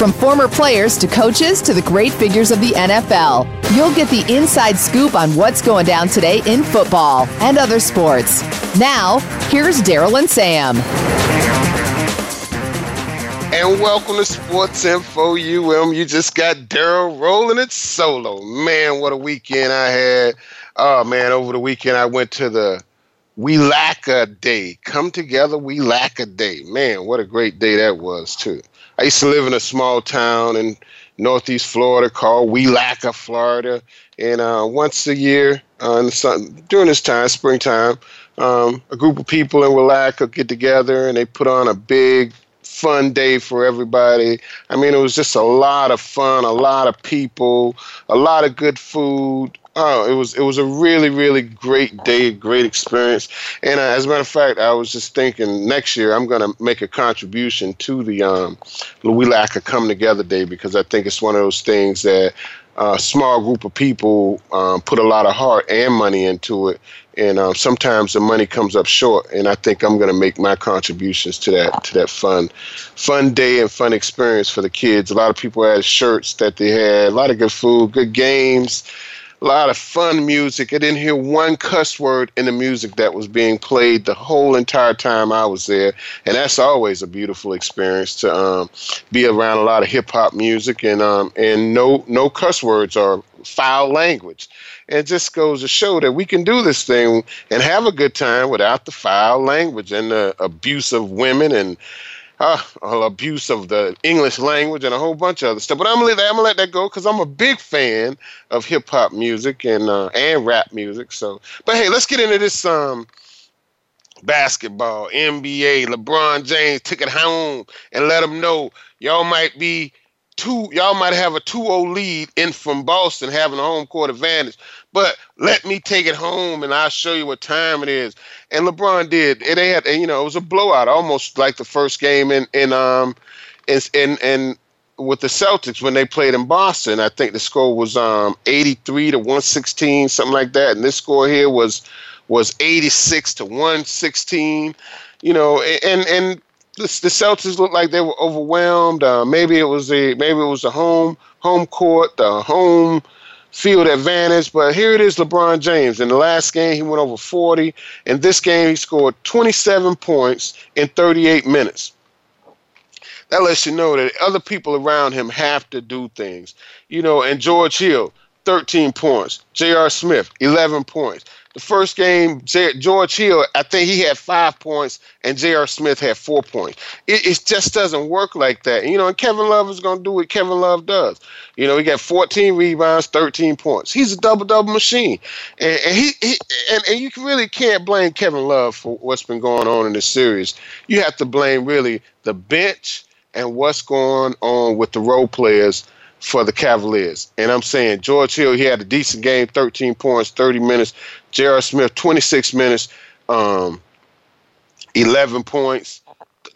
From former players to coaches to the great figures of the NFL, you'll get the inside scoop on what's going down today in football and other sports. Now, here's Daryl and Sam. And welcome to Sports Info UM. You just got Daryl rolling it solo. Man, what a weekend I had. Oh, man, over the weekend I went to the Welaka Day. Come together, Welaka Day. Man, what a great day that was, too. I used to live in a small town in Northeast Florida called Welaka, Florida. And uh, once a year, uh, sun, during this time, springtime, um, a group of people in Welaka get together and they put on a big fun day for everybody. I mean, it was just a lot of fun, a lot of people, a lot of good food. Oh, it was it was a really really great day, great experience. And uh, as a matter of fact, I was just thinking next year I'm going to make a contribution to the um, Welaka Come Together Day because I think it's one of those things that a small group of people um, put a lot of heart and money into it, and um, sometimes the money comes up short. And I think I'm going to make my contributions to that to that fun, fun day and fun experience for the kids. A lot of people had shirts that they had, a lot of good food, good games a lot of fun music. I didn't hear one cuss word in the music that was being played the whole entire time I was there, and that's always a beautiful experience to um, be around a lot of hip hop music and um, and no no cuss words or foul language. And it just goes to show that we can do this thing and have a good time without the foul language and the abuse of women and uh, abuse of the English language and a whole bunch of other stuff. But I'm gonna I'm gonna let that go because I'm a big fan of hip hop music and uh, and rap music. So, but hey, let's get into this um basketball, NBA. LeBron James took it home and let them know y'all might be two y'all might have a 2-0 lead in from Boston having a home court advantage. But let me take it home and I'll show you what time it is. And LeBron did. It had you know, it was a blowout, almost like the first game in in um in in, in with the Celtics when they played in Boston. I think the score was um 83 to 116, something like that. And this score here was was 86 to 116. You know, and and the, the Celtics looked like they were overwhelmed. Uh, maybe it was the maybe it was the home home court, the home field advantage. But here it is, LeBron James. In the last game, he went over 40. In this game, he scored 27 points in 38 minutes. That lets you know that other people around him have to do things. You know, and George Hill, 13 points. J.R. Smith, 11 points. The first game, George Hill, I think he had five points, and J.R. Smith had four points. It, it, just doesn't work like that. You know, and Kevin Love is going to do what Kevin Love does. You know, he got 14 rebounds, 13 points. He's a double double machine, and, and he, he and, and you really can't blame Kevin Love for what's been going on in this series. You have to blame really the bench and what's going on with the role players for the Cavaliers. And I'm saying George Hill, he had a decent game, 13 points, 30 minutes. J.R. Smith, 26 minutes, um, 11 points.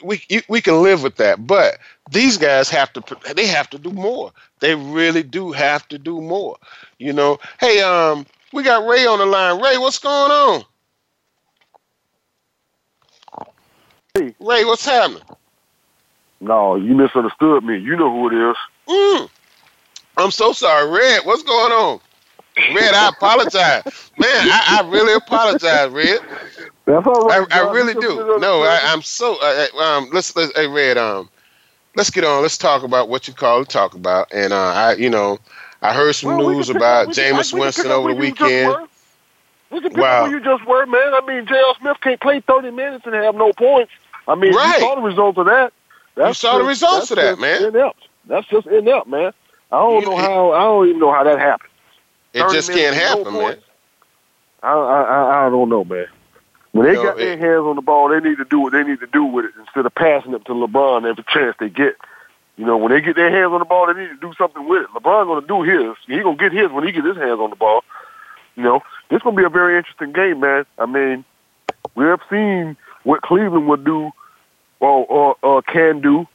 We you, we can live with that, but these guys have to they have to do more. They really do have to do more. You know. Hey, um, we got Ray on the line. Ray, what's going on? Hey. Ray, what's happening? No, you misunderstood me. You know who it is. Mm. I'm so sorry, Red. What's going on? Red, I apologize. Man, I, I really apologize, Red. That's all right. I, I really do. No, I, am so. Uh, uh, um, let's let's. Hey, Red. Um, let's get on. Let's talk about what you call to talk about. And uh, I, you know, I heard some well, news about Jameis Winston over the weekend. We can pick wow. where you just were, man. I mean, J.R. Smith can't play 30 minutes and have no points. I mean, right. you saw the results of that. That's you saw just, the results of that, man. Inept. That's just inept, man. I don't you, know how. I don't even know how that happened. It just can't happen, man. I, I I don't know, man. When they you know, got their hands on the ball, they need to do what they need to do with it instead of passing it to LeBron every chance they get. You know, when they get their hands on the ball, they need to do something with it. LeBron going to do his. He going to get his when he get his hands on the ball. You know, this going to be a very interesting game, man. I mean, we have seen what Cleveland would do or, or, or can do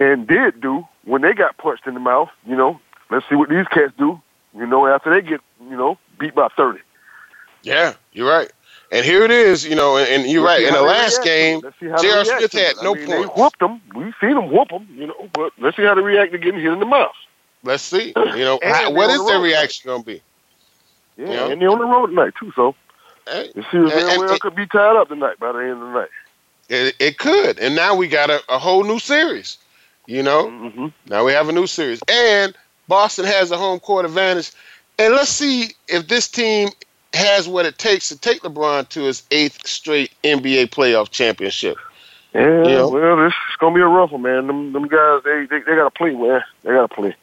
and did do when they got punched in the mouth. You know, let's see what these cats do. You know, after they get you know beat by thirty. Yeah, you're right. And here it is, you know, and, and you're let's right. In the last game, J.R. Smith had no I mean, points. They whooped them. We've seen them whoop them, you know, but let's see how they react to getting hit in the mouth. Let's see. You know, how, what is their reaction going to be? Yeah, you know? and they're on the road tonight, too, so hey, you see very well could be tied up tonight by the end of the night. It, it could. And now we got a, a whole new series, you know? Mm-hmm. Now we have a new series. And Boston has a home court advantage. And let's see if this team has what it takes to take LeBron to his eighth straight NBA playoff championship. Yeah, you know? well, this is gonna be a rough one, man. Them, them guys, they, they they gotta play, man. They gotta play.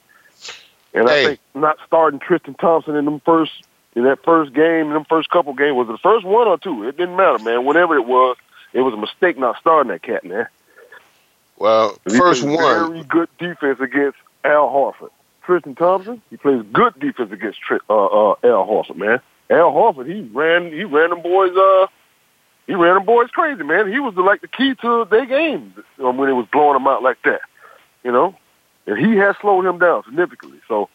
And hey. I think not starting Tristan Thompson in them first in that first game, in them first couple games, was it the first one or two? It didn't matter, man. Whatever it was, it was a mistake not starting that cat, man. Well, first one, very good defense against Al Horford. Tristan Thompson, he plays good defense against uh, uh, Al Horford, man. Al Horford, he ran he ran them boys uh he ran them boys crazy, man. He was the, like the key to their game um, when it was blowing them out like that, you know. And he has slowed him down significantly. So,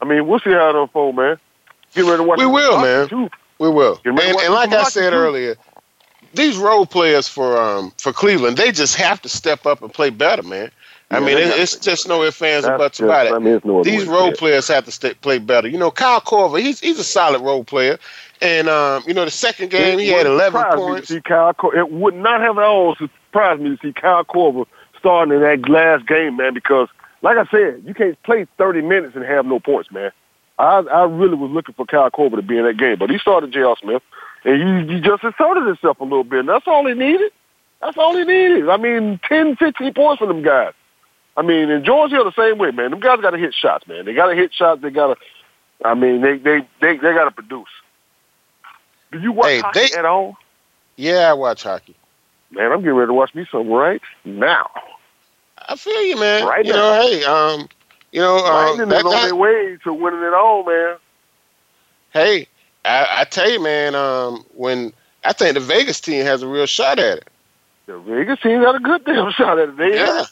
I mean, we'll see how it unfolds, man. Get ready to watch. We will, man. Too. We will. And, and like I said too. earlier, these role players for um for Cleveland, they just have to step up and play better, man. I mean, it's just no ifs, ands, or buts about it. I mean, no These role players have to stay, play better. You know, Kyle Korver, he's he's a solid role player. And um, you know, the second game it he had eleven points. see Kyle Cor- it would not have at all surprised me to see Kyle Korver starting in that last game, man. Because, like I said, you can't play thirty minutes and have no points, man. I I really was looking for Kyle Korver to be in that game, but he started J.R. Smith, and he, he just asserted himself a little bit. And that's all he needed. That's all he needed. I mean, 10, 15 points for them guys. I mean, and George Hill the same way, man. Them guys got to hit shots, man. They got to hit shots. They got to. I mean, they they they they got to produce. Do you watch hey, hockey they, at all? Yeah, I watch hockey. Man, I'm getting ready to watch me some right now. I feel you, man. Right you now. know, hey, um, you know, uh, that, on their way to winning it all, man. Hey, I, I tell you, man. Um, when I think the Vegas team has a real shot at it. The Vegas team got a good damn shot at it. They yeah.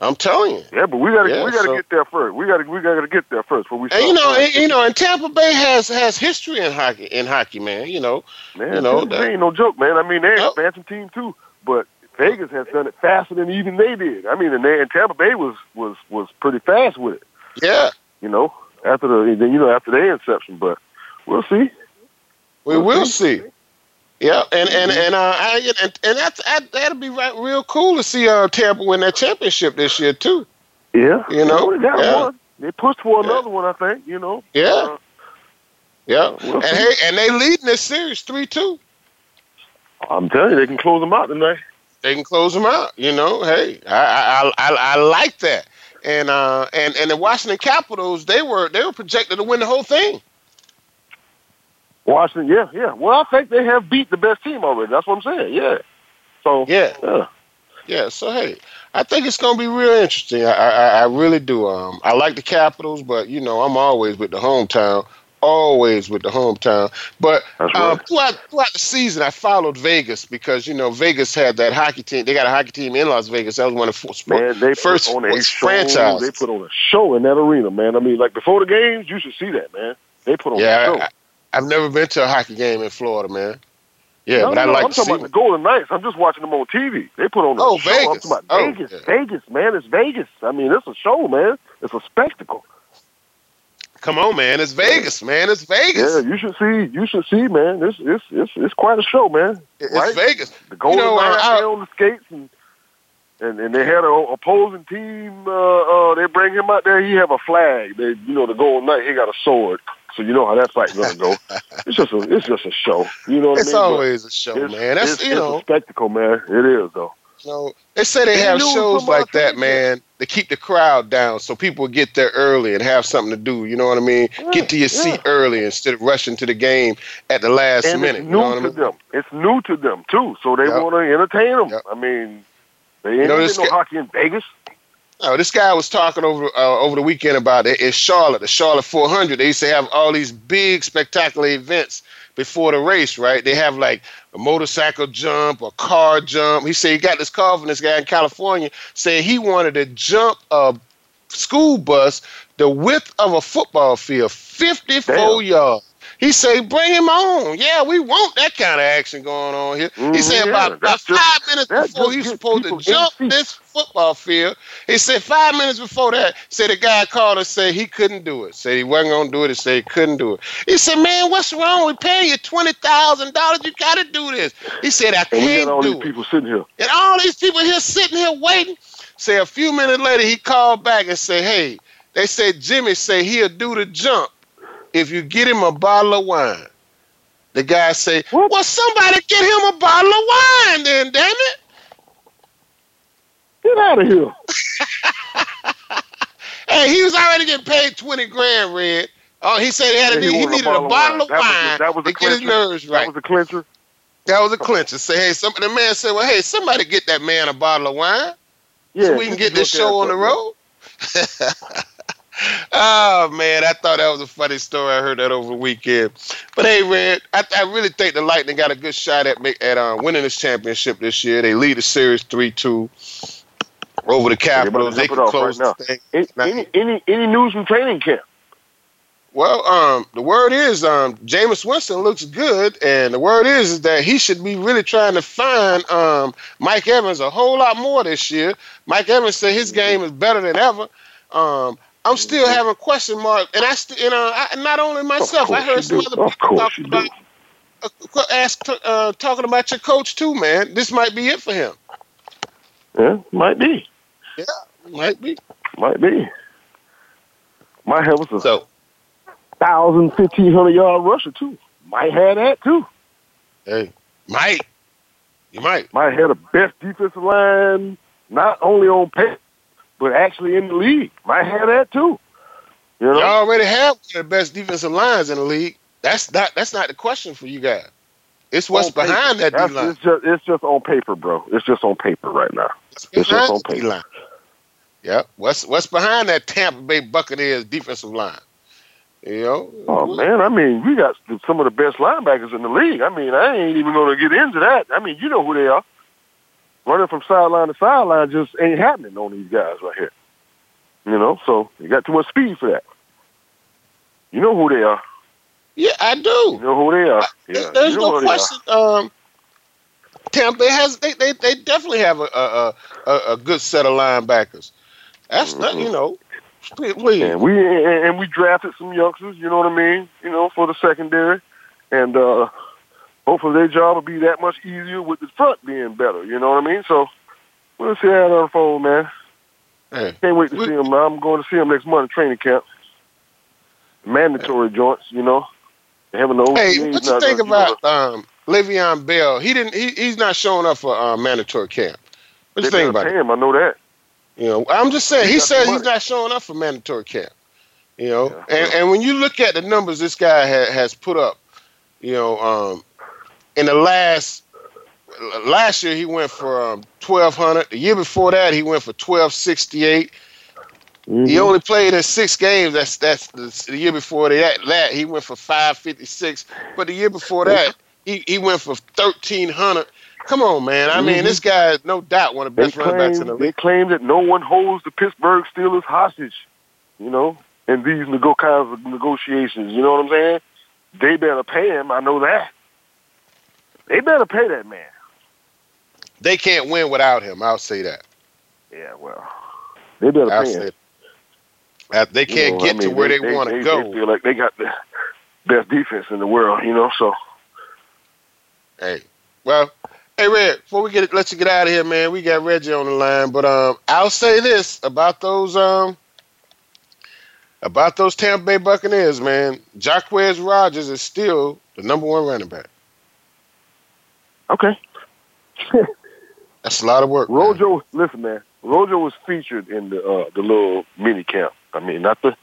I'm telling you. Yeah, but we gotta yeah, we gotta so, get there first. We gotta we gotta get there first before we. And you know, and, you know, and Tampa Bay has has history in hockey in hockey, man. You know, man, you know, that ain't no joke, man. I mean, they're an expansion team too, but Vegas has done it faster than even they did. I mean, and, they, and Tampa Bay was was was pretty fast with it. Yeah, you know, after the you know after their inception, but we'll see. We we'll will see. see. Yeah, and and and uh, I, and, and that's that'll be right, real cool to see uh, Tampa win that championship this year too. Yeah, you know, they got yeah. one. They pushed for another yeah. one, I think. You know. Yeah. Uh, yeah, we'll and hey, and they leading this series three two. I'm telling you, they can close them out tonight. They can close them out. You know, hey, I I I, I like that. And uh and and the Washington Capitals, they were they were projected to win the whole thing. Washington, yeah, yeah. Well, I think they have beat the best team already. That's what I'm saying. Yeah. So yeah, yeah. yeah so hey, I think it's gonna be real interesting. I, I, I really do. Um, I like the Capitals, but you know, I'm always with the hometown. Always with the hometown. But um, right. throughout, throughout the season, I followed Vegas because you know Vegas had that hockey team. They got a hockey team in Las Vegas. That was one of the man, they first on a franchise. They put on a show in that arena, man. I mean, like before the games, you should see that, man. They put on yeah, a show. I, I've never been to a hockey game in Florida, man. Yeah, no, but I like I'm talking about the Golden Knights. I'm just watching them on TV. They put on oh show. Vegas, I'm talking about oh, Vegas, yeah. Vegas, man. It's Vegas. I mean, it's a show, man. It's a spectacle. Come on, man. It's Vegas, man. It's Vegas. Yeah, you should see. You should see, man. It's it's it's, it's quite a show, man. It's right? Vegas. The Golden you know, Knights I, I, on the skates and. And, and they had an opposing team. Uh, uh, they bring him out there. He have a flag. They, you know, the Golden Knight. He got a sword. So you know how that fight's gonna go. it's just a it's just a show. You know what it's I mean? It's always a show, man. That's it's, you know a spectacle, man. It is though. You know, they say they have shows like that, man, to keep the crowd down so people get there early and have something to do. You know what I mean? Yeah, get to your yeah. seat early instead of rushing to the game at the last and minute. It's new you know to I mean? them. It's new to them too, so they yep. want to entertain them. Yep. I mean, they ain't you know, no hockey in Vegas. Oh, this guy was talking over uh, over the weekend about it in Charlotte, the Charlotte 400. They used to have all these big, spectacular events before the race, right? They have like a motorcycle jump, a car jump. He said he got this call from this guy in California saying he wanted to jump a school bus the width of a football field, 54 Damn. yards. He said, bring him on. Yeah, we want that kind of action going on here. Mhm, he said yeah, about, about just- five minutes before just he supposed to jump this football field, he said five minutes before that, said the guy called and said he couldn't do it. Said he wasn't gonna do it. He said he couldn't do it. He said, man, what's wrong? We paying you twenty thousand dollars. You got to do this. He said, I And can't all do these it. people sitting here. And all these people here sitting here waiting. Say a few minutes later, he called back and said, "Hey, they said Jimmy said he'll do the jump if you get him a bottle of wine." The guy say, What? "Well, somebody get him a bottle of wine, then, damn it." Get out of here. Hey, he was already getting paid twenty grand, Red. Oh, he said he had to Yeah, he he, a needed a bottle of wine. of That was wine that was the to get his clincher. nerves That was the clincher. That was a clincher. Say, hey, some, the man said, well, hey, somebody get that man a bottle of wine. Yeah, so we can get this show on the road. oh man, I thought that was a funny story. I heard that over the weekend. But hey, Red, I, I really think the Lightning got a good shot at make, at uh, winning this championship this year. They lead the series three two over the Capitals. They can close right this thing. Any, any any any news from training camp? Well, um, the word is um, Jameis Winston looks good, and the word is, is that he should be really trying to find um, Mike Evans a whole lot more this year. Mike Evans said his game is better than ever. Um, I'm still having question mark, and I, st- you know, I, not only myself, I heard some you other people talking about uh, ask, uh, talking about your coach too, man. This might be it for him. Yeah, might be, Yeah, Might be. might be. Might have us a So, thousand, fifteen hundred yard rusher too. Might have that too. hey, might. You might. Might have the best defensive line, not only on paper, but actually in the league. Might have that too. You know, Y'all already have one of the best defensive lines in the league. That's not that's not the question for you guys. It's what's On paper. behind that D line. it's just it's just on paper, bro. It's just on paper right now. It's just on paper. D line. Yep. What's what's behind that Tampa Bay Buccaneers defensive line? You know. Oh man, I mean, we got some of the best linebackers in the league. I mean, I ain't even going to get into that. I mean, you know who they are. Running from sideline to sideline just ain't happening on these guys right here. You know, so you got too much speed for that. You know who they are. Yeah, I do. You know who they are. Yeah, There's you know no who they are. question. Um, Tampa has they, they they definitely have a a, a, a good set of linebackers. That's not Mhm. you know. Please, please. And we and we drafted some youngsters. You know what I mean? You know, for the secondary, and uh hopefully their job will be that much easier with the front being better. You know what I mean? So we'll see how it unfolds, man. Hey. Can't wait to We- see him. I'm going to see him next month at training camp. Mandatory joints, you know. Having the Hey, what do you think about um, Le'Veon Bell? He didn't. He, he's not showing up for uh, mandatory camp. What you think about him. I know that. You know, I'm just saying. He He says he's not showing up for mandatory camp. You know, Yeah. and and when you look at the numbers this guy ha- has put up, you know, um, in the last last year he went for um, 1200. The year before that he went for 1268. He Mhm. only played in six games. That's that's the, the year before that. That he went for five fifty six. But the year before that, he, he went for thirteen hundred. Come on, man. I mean, Mhm. this guy is no doubt one of the best running backs in the league they claim that no one holds the Pittsburgh Steelers hostage, you know, in these nego- kinds of negotiations. You know what I'm saying? They better pay him. I know that. They better pay that man. They can't win without him. I'll say that. Yeah, well, they better I'll pay him. that. They can't know, get I to where they, want they, to go. They feel like they got the best defense in the world, you know. So Hey, well, hey Red, before we get it, let you get out of here, man. We got Reggie on the line, but um, I'll say this about those um, about those Tampa Bay Buccaneers, man. Jacquizz Rodgers is still the number one running back. Okay, That's a lot of work. man. Rojo. Listen, man, Rojo was featured in the uh, the little mini camp. I mean, not the.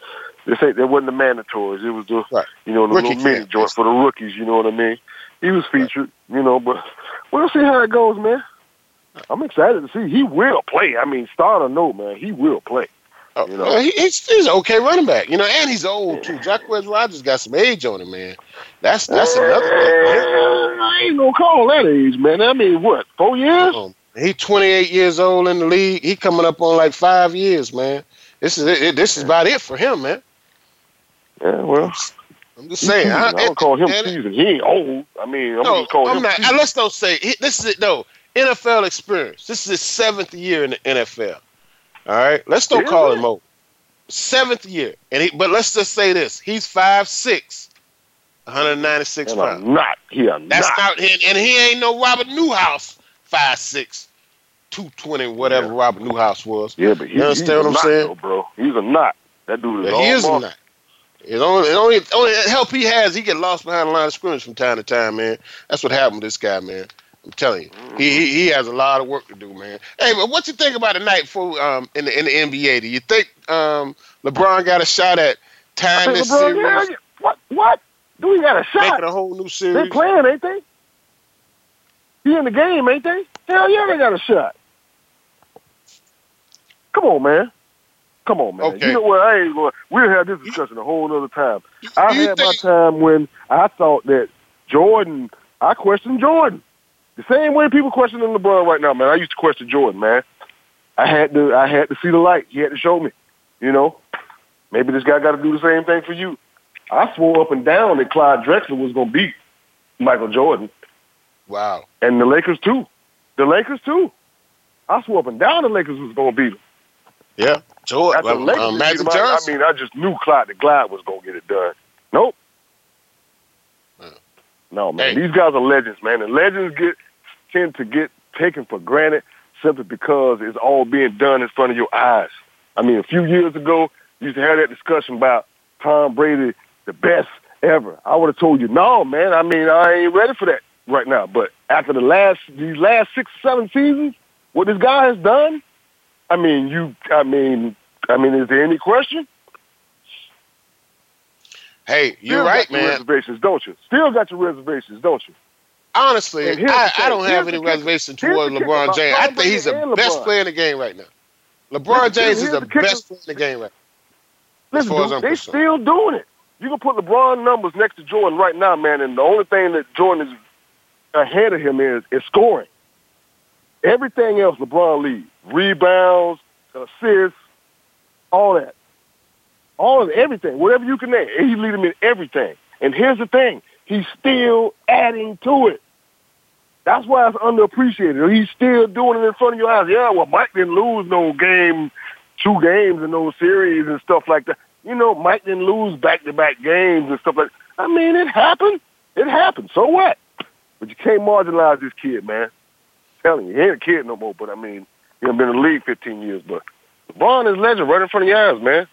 This ain't that wasn't the mandatories. It was the Right. you know the Rookie little mini camp, joint for the rookies. You know what I mean? He was featured. You know, but we'll see how it goes, man. I'm excited to see. He will play. I mean, start or no, man, he will play. Oh, you know, he, he's, he's an okay running back. You know, and he's old too. Jacquizz Rodgers got some age on him, man. That's that's another thing. I ain't gonna call that age, man. I mean, what? Four years? Um, he 28 years old in the league. He coming up on like five years, man. This is it, this is about it for him, man. Yeah, well, I'm just saying. I, I don't call him seasoned. He ain't old. I mean, I'm no, just calling I'm him. Not, let's don't say this is it. No, NFL experience. This is his seventh year in the NFL. All right, let's don't call him old. Seventh year, and he, but let's just say this: he's five six, 196 and pounds. I'm not. He That's not. not. And he ain't no Robert Newhouse, five six, 220, whatever yeah. Robert Newhouse was. Yeah, but he, you understand what I'm saying, though, bro? He's a knot. That dude is. Yeah, he is a knot. It only, it only, only help he has, he get lost behind the line of scrimmage from time to time, man. That's what happened to this guy, man. I'm telling you, he, he, has a lot of work to do, man. Hey, but what you think about the night for um in the in the NBA? Do you think um LeBron got a shot at tying this LeBron, series? Yeah, what what? Do he got a shot? Making a whole new series. They playing, ain't they? He in the game, ain't they? Hell yeah, they got a shot. Come on, man. Come on, man. Okay. You know what? I ain't going. We'll have this discussion a whole other time. I had my time when I thought that Jordan. I questioned Jordan. The same way people questioning LeBron right now, man. I used to question Jordan, man. I had to. I had to see the light. He had to show me. You know, maybe this guy got to do the same thing for you. I swore up and down that Clyde Drexler was going to beat Michael Jordan. Wow. And the Lakers too. The Lakers too. I swore up and down the Lakers was going to beat them. Yeah. Jordan. Well, Lakers um, Magic Johnson. I mean, I just knew Clyde the Glide was going to get it done. Nope. No, man. Hey. These guys are legends, man. And legends get tend to get taken for granted simply because it's all being done in front of your eyes. I mean, a few years ago, you used to have that discussion about Tom Brady, the best ever. I would have told you, no, man. I mean, I ain't ready for that right now. But after the last these last six, seven seasons, what this guy has done, I mean, you, I mean, I mean, is there any question? Hey, you're Still right, man. reservations, don't you? Still got your reservations, don't you? Honestly, I, I, don't have any reservations toward LeBron James. I think he's the best player in the game right now. LeBron James is the, the best player in the game right now. Listen, dude, they still doing it. You can put LeBron numbers next to Jordan right now, man, and the only thing that Jordan is ahead of him is is scoring. Everything else, LeBron leads rebounds, assists, all that, all of everything, whatever you can name. He's leading him in everything. And here's the thing: he's still adding to it. That's why it's underappreciated. He's still doing it in front of your eyes. Yeah, well, Mike didn't lose no game, two games in those series and stuff like that. You know, Mike didn't lose back-to-back games and stuff like that. I mean, it happened. It happened. So what? But you can't marginalize this kid, man. I'm telling you, he ain't a kid no more, but I mean, he been in the league 15 years, but LeBron is legend right in front of your eyes, man.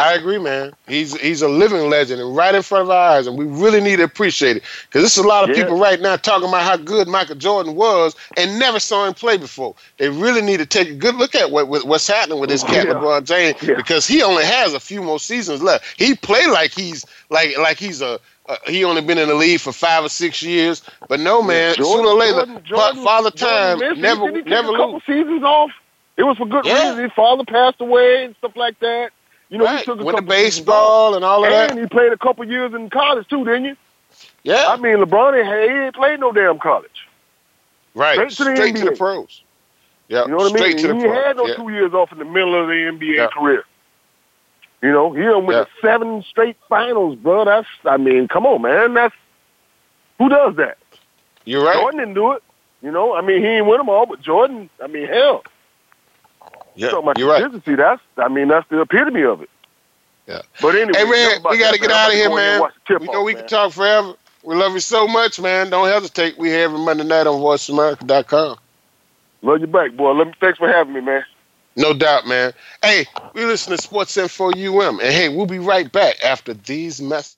I agree, man. He's he's a living legend and right in front of our eyes, and we really need to appreciate it because there's a lot of yeah. people right now talking about how good Michael Jordan was and never saw him play before. They really need to take a good look at what, what's happening with this cat yeah. LeBron James yeah. because he only has a few more seasons left. He play like he's like like he's a uh, he only been in the league for five or six years, but no man. Jordan, sooner or later, Jordan, Jordan, father time Jordan never never a couple seasons off. It was for good reason. His father passed away and stuff like that. You know, right. he took a Went to baseball and all of and that. And he played a couple years in college too, didn't you? Yeah. I mean, LeBron ain't, he ain't played no damn college. Right. Straight to the, Straight. To the pros. Yeah. You know what Straight I mean? To he the had no yeah. two years off in the middle of the NBA yeah. career. You know, he done went yeah. seven straight finals, bro. That's, I mean, come on, man. That's who does that? You're right. Jordan didn't do it. You know, I mean, he ain't win them all, but Jordan, I mean, hell. Yeah, you're right. That's, I mean, that's the epitome of it. Yeah. But anyway, hey man, we got to get out of here, man. We know we man. can talk forever. We love you so much, man. Don't hesitate. We have every Monday night on VoiceAmerica.com. Love you back, boy. Let me, thanks for having me, man. No doubt, man. Hey, we listen to Sports Info UM, and hey, we'll be right back after these messages.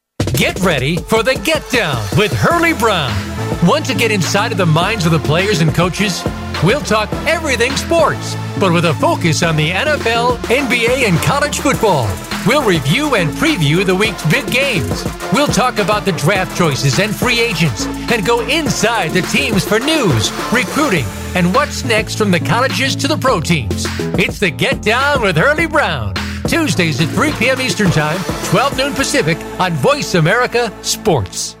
Get ready for the Get Down with Hurley Brown. Want to get inside of the minds of the players and coaches? We'll talk everything sports, but with a focus on the NFL, NBA, and college football. We'll review and preview the week's big games. We'll talk about the draft choices and free agents and go inside the teams for news, recruiting, and what's next from the colleges to the pro teams. It's the Get Down with Hurley Brown. Tuesdays at 3 p.m. Eastern Time, 12 noon Pacific on Voice America Sports.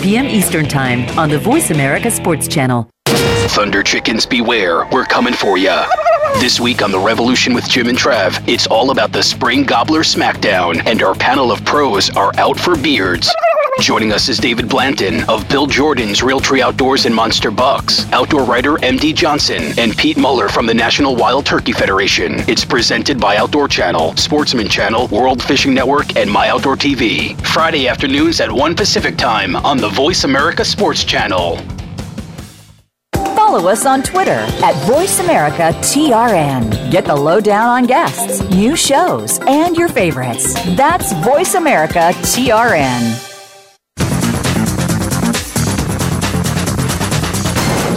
p.m. Eastern Time on the Voice America Sports Channel. Thunder Chickens beware, we're coming for ya. This week on The Revolution with Jim and Trav, it's all about the Spring Gobbler Smackdown, and our panel of pros are out for beards. Joining us is David Blanton of Bill Jordan's Realtree Outdoors and Monster Bucks, outdoor writer MD Johnson, and Pete Muller from the National Wild Turkey Federation. It's presented by Outdoor Channel, Sportsman Channel, World Fishing Network, and My Outdoor TV. Friday afternoons at 1 Pacific Time on the Voice America Sports Channel. Follow us on Twitter at VoiceAmericaTRN. Get the lowdown on guests, new shows, and your favorites. That's Voice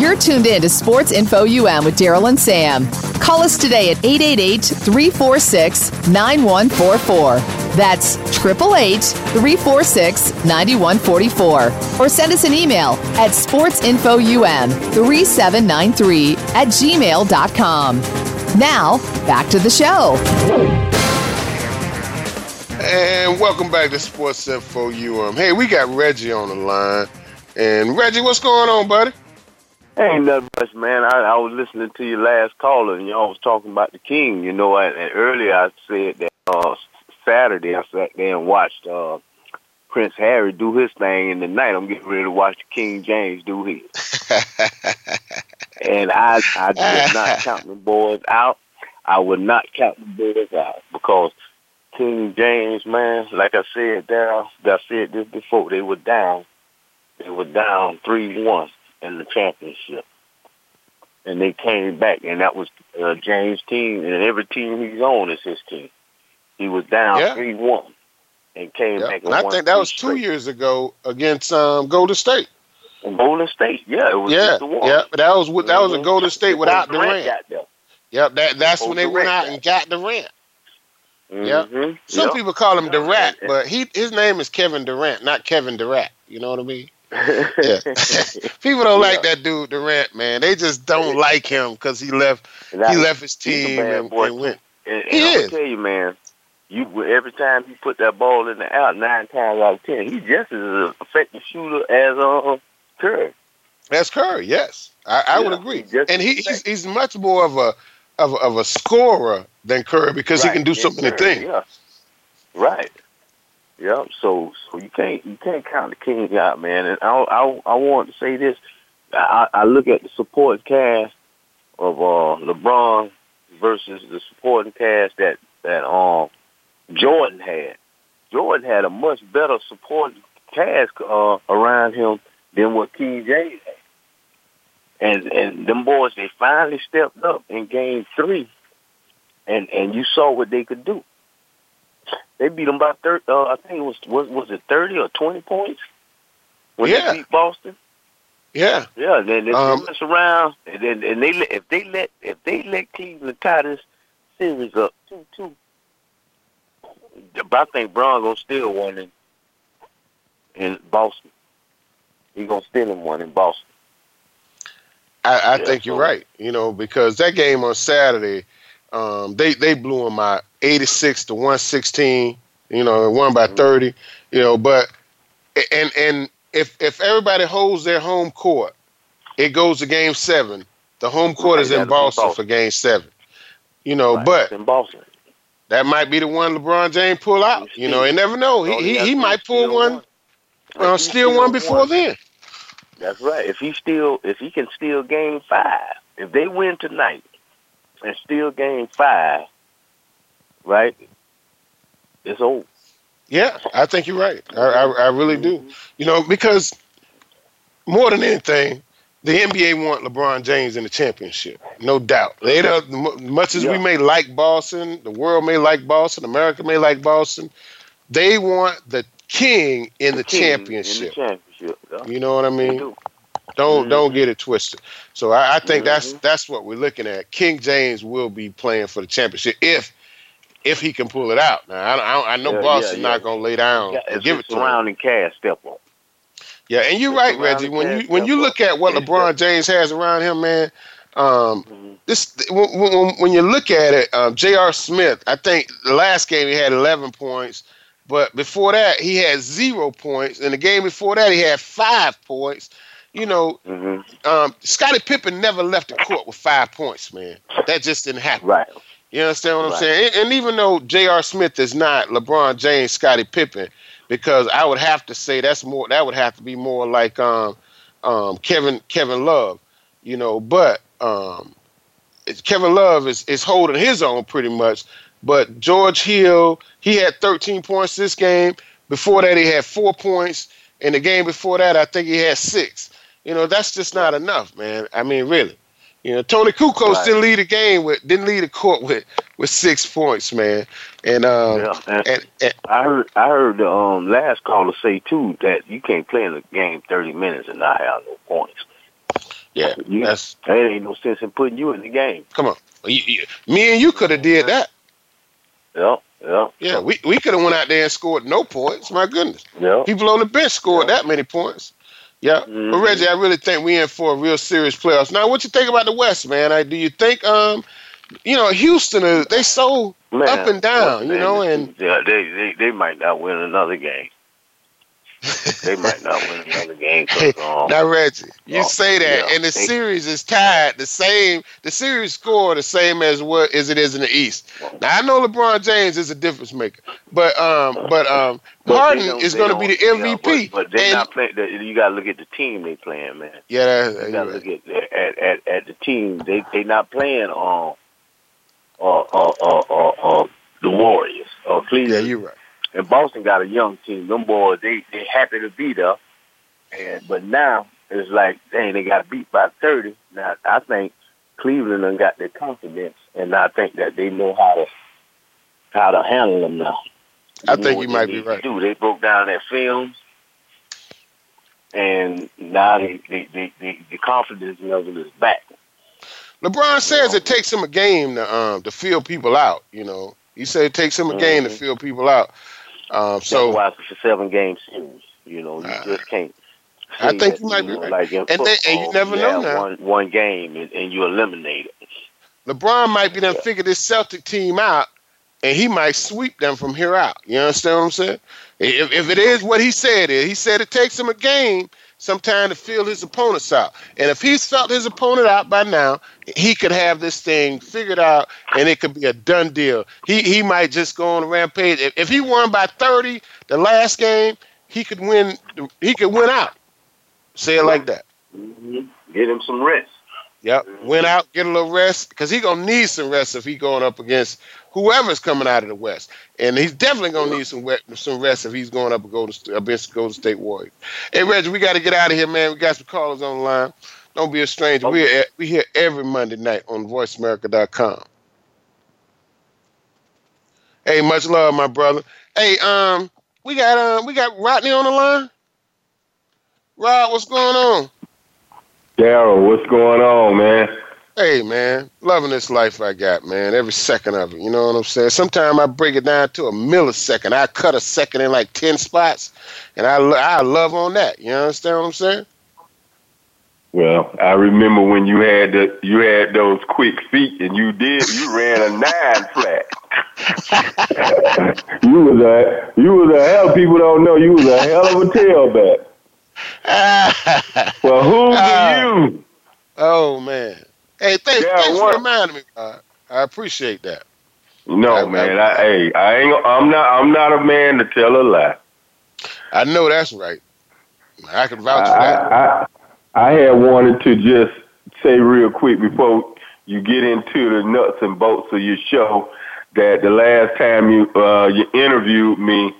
You're tuned in to Sports Info UM with Daryl and Sam. Call us today at 888 346 9144. That's 888 346 9144. Or send us an email at sportsinfoum3793 at gmail.com. Now, back to the show. And welcome back to Sports Info UM. Hey, we got Reggie on the line. And Reggie, what's going on, buddy? Ain't nothing much, man. I, I was listening to your last caller, and y'all was talking about the King. You know, and, and earlier I said that uh, Saturday I sat there and watched uh, Prince Harry do his thing, and tonight I'm getting ready to watch the King James do his. and I, I did not count the boys out. I would not count the boys out because King James, man, like I said, there, I said this before, they were down. They were down three one in the championship. And they came back, and that was uh, James' team, and every team he's on is his team. He was down three yeah. one, and came yeah. back. And, and I think that was two years ago against um, Golden State. And Golden State, yeah, it was yeah, yeah. But that was that was a mm-hmm. Golden State without Durant. Durant yep, that that's when they went out and got Durant. Mm-hmm. Yep. Some yep. people call him Durant, but he his name is Kevin Durant, not Kevin Durant. You know what I mean? Yeah. People don't yeah. like that dude Durant, man. They just don't like him because he left. he left his team and, and, went. And, and he I'm is. tell you, man. You every time you put that ball in the out, nine times out of ten, he's just as effective shooter as uh, Curry. As Curry, yes, I, I yeah, would agree. And he, he's he's much more of a of a, of a scorer than Curry because right. he can do so many things. Yeah. Right. Yep. So so you can't you can't count the King out, man. And I I I want to say this. I, I look at the supporting cast of uh, LeBron versus the supporting cast that that um Jordan had. Jordan had a much better supporting cast uh, around him than what King James had. And and them boys they finally stepped up in game three and and you saw what they could do. They beat them by thirty. Uh, I think it was was was it thirty or twenty points when yeah. they beat Boston. Yeah, yeah. Then they um, mess around, and then and they if they let if they let Cleveland tie this series up two two. But I think Braun gonna steal one in in Boston. He gonna steal him one in Boston. I, I yeah, think you're right. You know because that game on Saturday, um, they they blew them out 86 to 116. You know, won by mm-hmm. 30. You know, but and and if if everybody holds their home court, it goes to game seven. The home court is in Boston, Boston, for game seven. You know, Right, but in Boston. that might be the one LeBron James pull out. You know, you never know. He he, he might pull one, one. uh, steal steal one before one. then. That's right. If he still, if he can steal game five, if they win tonight and still game five, right? It's over. Yeah, I think you're right. I, I, I really do. Mm-hmm. You know, because more than anything, the NBA want LeBron James in the championship, no doubt. They don't, much as we may like Boston, the world may like Boston, America may like Boston. They want the king in the, King championship. In the championship. yeah. You know what I mean? Do. Don't Mhm. don't get it twisted. So I, I think that's Mhm. that's what we're looking at. King James will be playing for the championship if if he can pull it out. Now I, I, I know Yeah, Boston's yeah, not going to lay down Yeah, and give it to him. surrounding cast step on. Yeah, and you're It's right, Reggie. When you when you look at what LeBron James has around him, man, um, Mhm. this when, when, when you look at it, um, J.R. Smith, I think the last game he had 11 points, but before that he had zero points, and the game before that he had five points. You know, hmm um, Scottie Pippen never left the court with five points, man. That just didn't happen. Right. You understand what I'm saying? And, and even though J.R. Smith is not LeBron James, Scottie Pippen, because I would have to say that's more. That would have to be more like um, um, Kevin Kevin Love, you know. But um, Kevin Love is is holding his own pretty much. But George Hill, he had 13 points this game. Before that, he had four points. In the game before that, I think he had six. You know, that's just not enough, man. I mean, really. You know, Toni Kukoc Right. didn't lead the game with didn't lead the court with with six points, man. And um Yeah. And and, and I heard I heard the um last caller say too that you can't play in the game thirty minutes and not have no points. yeah, You- that's that ain't no sense in putting you in the game. come on. You, you, me and you could have did that. Yeah, yeah, Yeah, we, we could have went out there and scored no points. My goodness, yeah. people on the bench scored that many points. Yeah, but Mhm. Reggie, I really think we're in for a real serious playoffs. Now, what you think about the West, man? I, do you think, um, you know, Houston is they so Man, up and down, you know, and yeah, they, they they might not win another game. They might not win another game. um, now Reggie, you Oh, say that, yeah, and the they- series is tied the same. The series score the same as what as it is in the East. Now I know LeBron James is a difference maker, but um, but um, but Harden is going to be the yeah, MVP. but, but they're and not playing. You got to look at the team they playing, man. yeah, that, You got to right. look at, at at at the team. They they not playing on uh uh uh uh, uh the Warriors or yeah, you're right. And Boston got a young team. Them boys, they they happy to be there. And but now it's like, dang, they got beat by thirty. Now I think Cleveland done got their confidence, and I think that they know how to how to handle them now. I think you might be right. Do they broke down their films, and now they, they, they, they the confidence level is back. LeBron says it takes him a game to um to feel people out. You know, he said it takes him a game to Mhm. feel people out. Um, So why it's a seven game series. You know, you Uh, just can't. I think that, you might be know, right. Like And they- and you football, never know have now. One one game and, and you eliminate it. LeBron might be done figure this Celtic team out, and he might sweep them from here out. You understand what I'm saying? If, if it is what he said, it he said it takes him a game sometime to feel his opponents out. And if he's felt his opponent out by now, he could have this thing figured out, and it could be a done deal. He he might just go on a rampage. If, if he won by 30 the last game, he could win. He could win out. Say it like that. Mm-hmm. Get him some rest. Yep. Went out, get a little rest, because he gonna need some rest if he going up against whoever's coming out of the West, and he's definitely gonna need some some rest if he's going up against against Golden State Warriors. Hey Reggie, we got to get out of here, man. We got some callers on the line. Don't be a stranger. We're we here every Monday night on VoiceAmerica.com. Hey, much love, my brother. Hey, um, we got um, we got Rodney on the line. Rod, what's going on? Daryl, what's going on, man? Hey man, loving this life I got, man. Every second of it. You know what I'm saying? Sometimes I break it down to a millisecond. I cut a second in like ten spots, and I I love on that. You understand what I'm saying? Well, I remember when you had the you had those quick feet and you did you ran a nine flat. you was a you was a hell. People don't know you was a hell of a tailback. well, who are you? Oh man. Hey, thanks, Yeah, thanks for reminding me. Rod. I appreciate that. No, I- man. I, hey, I ain't. I'm not. I'm not a man to tell a lie. I know that's right. I can vouch for I, that. I, I had wanted to just say real quick before you get into the nuts and bolts of your show that the last time you uh, you interviewed me,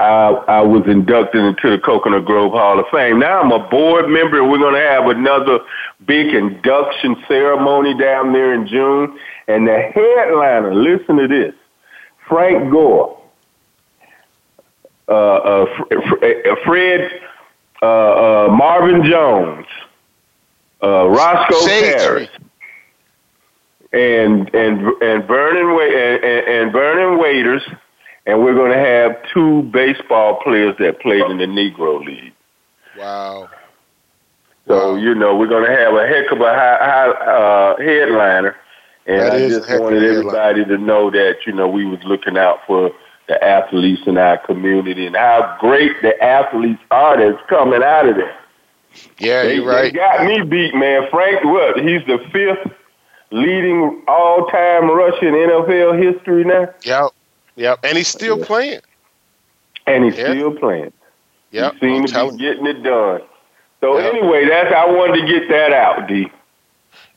I, I was inducted into the Coconut Grove Hall of Fame. Now I'm a board member, and we're going to have another big induction ceremony down there in June. And the headliner, listen to this, Frank Gore, uh, uh, Fr- uh, Fred uh, uh, Marvin Jones, uh, Roscoe Shade Harris, and and and Vernon and, and Vernon Waiters, and we're going to have two baseball players that played in the Negro League. Wow. So you know we're going to have a heck of a high, high uh, headliner, and That I just wanted everybody to know that you know we was looking out for the athletes in our community and how great the athletes are that's coming out of there. Yeah, they, you're right. They got me beat, man. Frank, what? He's the fifth leading all-time rusher in NFL history now, Yep. Yep. And he's still playing. and he's Yeah. still playing. Yep. He seems to be getting it done. So Yep. anyway, that's I wanted to get that out, D.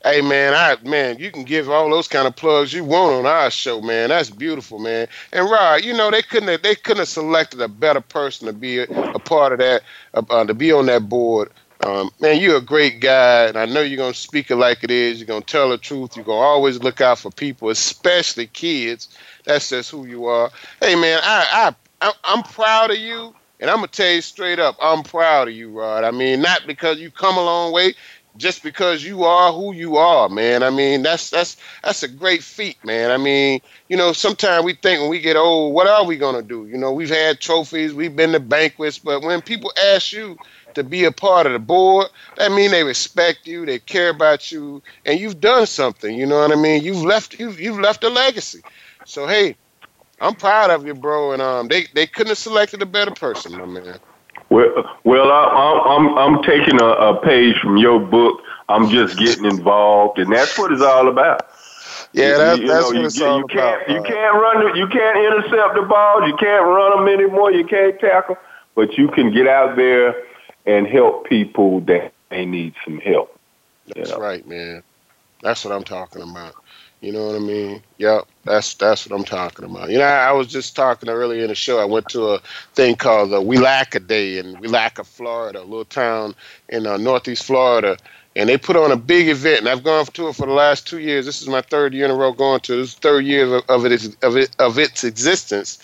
Hey man, I man, you can give all those kind of plugs you want on our show, man. That's beautiful, man. And Rod, you know they couldn't have, they couldn't have selected a better person to be a, a part of that, uh, uh, to be on that board. Um, man, you're a great guy, and I know you're gonna speak it like it is. You're gonna tell the truth. You're gonna always look out for people, especially kids. That's just who you are. Hey man, I I I- I'm proud of you, and I'm gonna tell you straight up, I'm proud of you, Rod. I mean, not because you come a long way, just because you are who you are, man. I mean, that's that's that's a great feat, man. I mean, you know, sometimes we think when we get old, what are we gonna do? You know, we've had trophies, we've been to banquets, but when people ask you to be a part of the board, that mean they respect you, they care about you, and you've done something. You know what I mean? You've left you've you've left a legacy. So hey, I'm proud of you, bro. And um, they they couldn't have selected a better person, my man. Well, well, I, I'm I'm taking a, a page from your book. I'm just getting involved, and that's what it's all about. Yeah, You- that, you that's know, what you, it's you all can't, about. You can't run. You can't intercept the balls. You can't run them anymore. You can't tackle, but you can get out there and help people that they need some help. That's right, man. That's what I'm talking about. You know what I mean? Yep, that's that's what I'm talking about. You know, I, I was just talking earlier in the show. I went to a thing called the Welaka Day in Welaka, Florida, a little town in uh, Northeast Florida, and they put on a big event. And I've gone to it for the last two years. This is my third year in a row going to. This third year of, of it of it of its existence,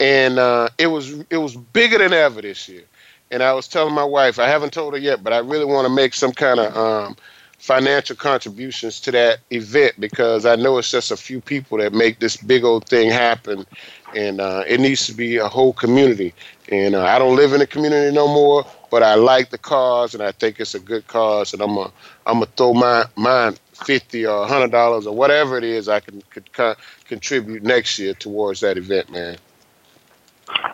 and uh, it was it was bigger than ever this year. And I was telling my wife, I haven't told her yet, but I really want to make some kind of um, financial contributions to that event because I know it's just a few people that make this big old thing happen, and uh, it needs to be a whole community. And uh, I don't live in the community no more, but I like the cause, and I think it's a good cause, and I'm gonna I'm gonna throw my mine fifty or hundred dollars or whatever it is I can could con- contribute next year towards that event, man.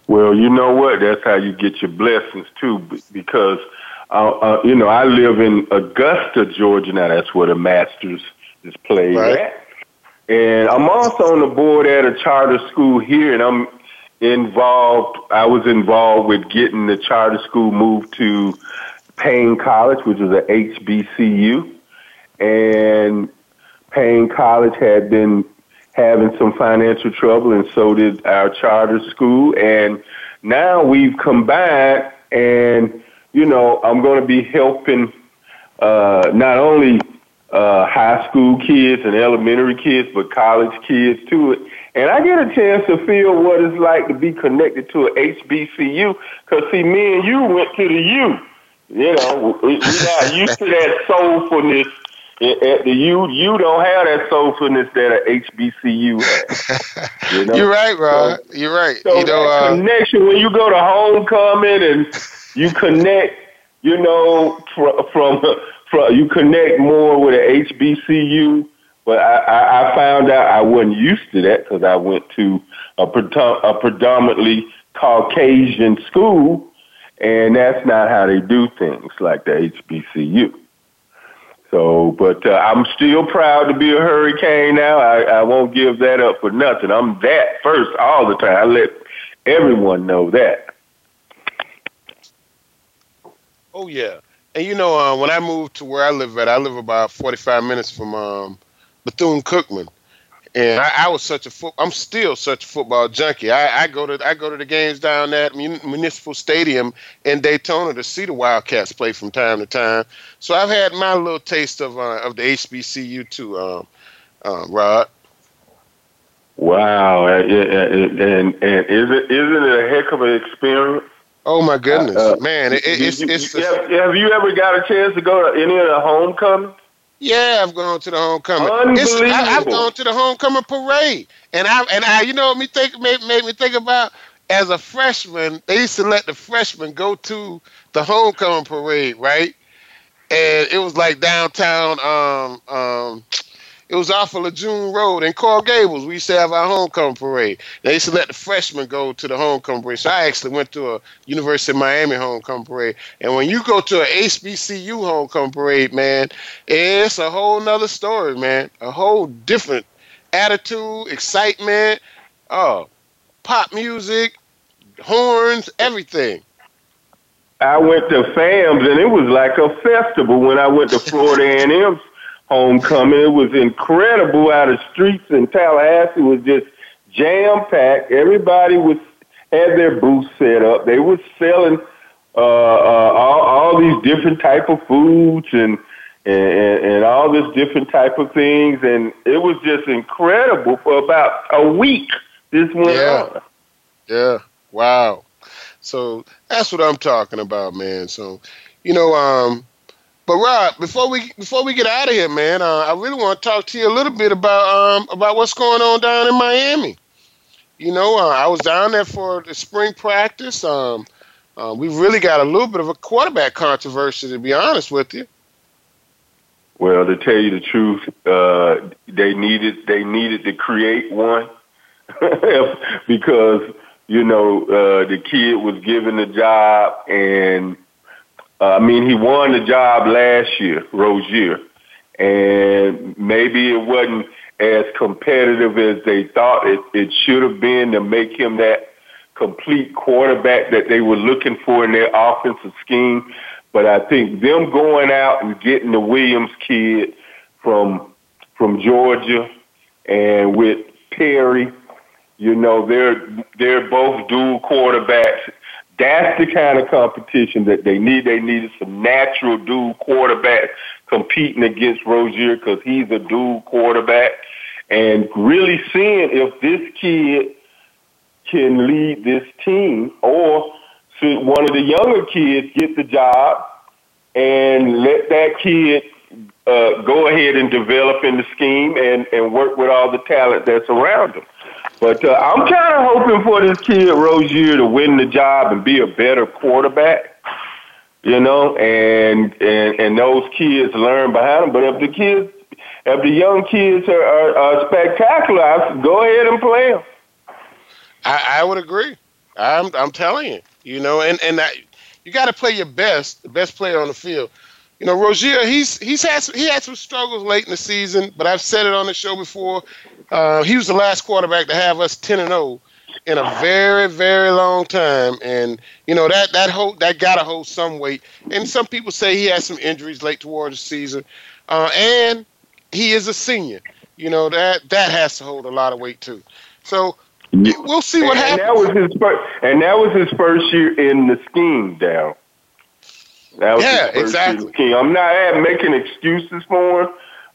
Well, you know what? That's how you get your blessings too, because uh, uh, you know I live in Augusta, Georgia. Now that's where the Masters is played Right. at, and I'm also on the board at a charter school here, and I'm involved. I was involved with getting the charter school moved to Paine College, which is a HBCU, and Paine College had been having some financial trouble, and so did our charter school. And now we've combined, and you know, I'm going to be helping uh, not only uh, high school kids and elementary kids, but college kids too. And I get a chance to feel what it's like to be connected to a HBCU. Because see, me and you went to the U. You know, we- not used to that soulfulness at at the U. You don't have that soulfulness that a HBCU has. You know? You're right, Rod. You're right. So you know, that uh, connection when you go to homecoming and you connect, you know, from from, from you connect more with a HBCU. But I, I, I found out I wasn't used to that because I went to a, a predominantly Caucasian school, and that's not how they do things like the HBCU. So, but uh, I'm still proud to be a Hurricane now. I, I won't give that up for nothing. I'm that first all the time. I let everyone know that. Oh yeah, and you know, uh, when I moved to where I live at, I live about 45 minutes from um, Bethune Cookman, and I, I, was such a foot. I'm still such a football junkie. I, I, go to I go to the games down at Municipal Stadium in Daytona to see the Wildcats play from time to time. So I've had my little taste of uh, of the HBCU too, um, uh, Rod. Wow, and, and, and is it isn't it a heck of an experience? Oh my goodness, uh, man! It, it's, you, it's, have, have, you ever got a chance to go to any of the homecomings? Yeah, I've gone to the homecoming. Unbelievable. I, have gone to the homecoming parade, and I and I, you know, what me think made, made me think about as a freshman. They used to let the freshmen go to the homecoming parade, right? And it was like downtown. Um, um, it was off of Lejeune Road in Coral Gables. We used to have our homecoming parade. They used to let the freshmen go to the homecoming parade. So I actually went to a University of Miami homecoming parade. And when you go to a HBCU homecoming parade, man, it's a whole nother story, man. A whole different attitude, excitement, oh, pop music, horns, everything. I went to FAMS and it was like a festival when I went to Florida A&M homecoming. It was incredible Out of streets in Tallahassee was just jam packed. Everybody was had their booths set up. They were selling uh, uh, all, all these different type of foods and, and and all this different type of things, and it was just incredible for about a week. This went yeah. on. Yeah. Wow. So that's what I'm talking about, man. So, you know, um, but Rob, before we before we get out of here, man, uh, I really want to talk to you a little bit about um, about what's going on down in Miami. You know, uh, I was down there for the spring practice. Um, uh, we really got a little bit of a quarterback controversy, to be honest with you. Well, to tell you the truth, uh, they needed they needed to create one because you know uh, the kid was given the job and uh, I mean, he won the job last year, Rosier, and maybe it wasn't as competitive as they thought it, it should have been to make him that complete quarterback that they were looking for in their offensive scheme. But I think them going out and getting the Williams kid from from Georgia and with Perry, you know, they're they're both dual quarterbacks that's the kind of competition that they need. They needed some natural dual quarterbacks competing against Rosier because he's a dual quarterback and really seeing if this kid can lead this team or should one of the younger kids get the job and let that kid uh, go ahead and develop in the scheme and, and work with all the talent that's around him. But uh, I'm kind of hoping for this kid Rosier to win the job and be a better quarterback, you know, and and and those kids learn behind him. But if the kids, if the young kids are, are, are spectacular, I, go ahead and play them. I, I would agree. I'm I'm telling you, you know, and and that, you got to play your best, the best player on the field. You know, Rosier, he's he's had some, he had some struggles late in the season, but I've said it on the show before. Uh, he was the last quarterback to have us ten and zero oh in a very very long time, and you know that that hold that got to hold some weight. And some people say he had some injuries late towards the season, uh, and he is a senior. You know that that has to hold a lot of weight too. So we'll see what and, happens. And that was his first, and that was his first year in the scheme, down. That was yeah, exactly. I'm not making excuses for him,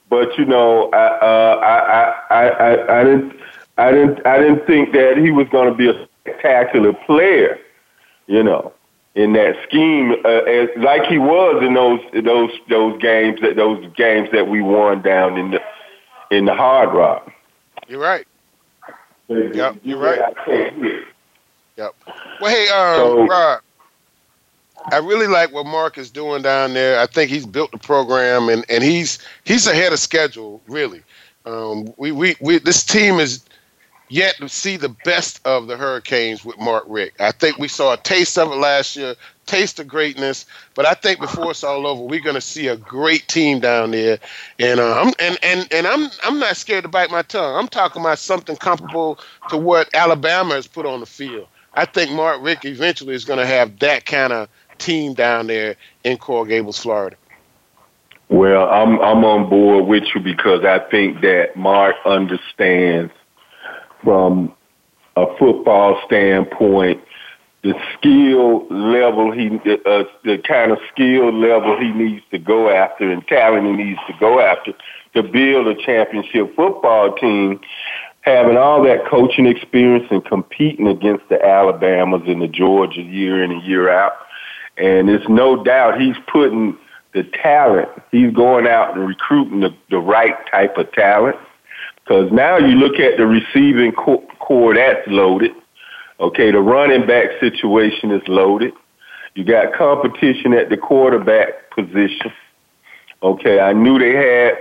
but you know, I, uh, I, I, I, I didn't, I didn't, I didn't think that he was going to be a spectacular player. You know, in that scheme, uh, as, like he was in those those those games that those games that we won down in the in the Hard Rock. You're right. Yep, you're right. Yep. Well, hey, um, So- Rob, I really like what Mark is doing down there. I think he's built the program, and, and he's he's ahead of schedule. Really, um, we, we we this team is yet to see the best of the Hurricanes with Mark Richt. I think we saw a taste of it last year. taste of greatness. But I think before it's all over, we're going to see a great team down there. And uh, I'm and, and and I'm I'm not scared to bite my tongue. I'm talking about something comparable to what Alabama has put on the field. I think Mark Richt eventually is going to have that kind of team down there in Coral Gables, Florida. Well, I'm I'm on board with you because I think that Mark understands from a football standpoint the skill level he uh, the kind of skill level he needs to go after and talent he needs to go after to build a championship football team having all that coaching experience and competing against the Alabamas and the Georgia year in and year out and it's no doubt he's putting the talent he's going out and recruiting the, the right type of talent because now you look at the receiving core that's loaded Okay, the running back situation is loaded. You got competition at the quarterback position. Okay, I knew they had,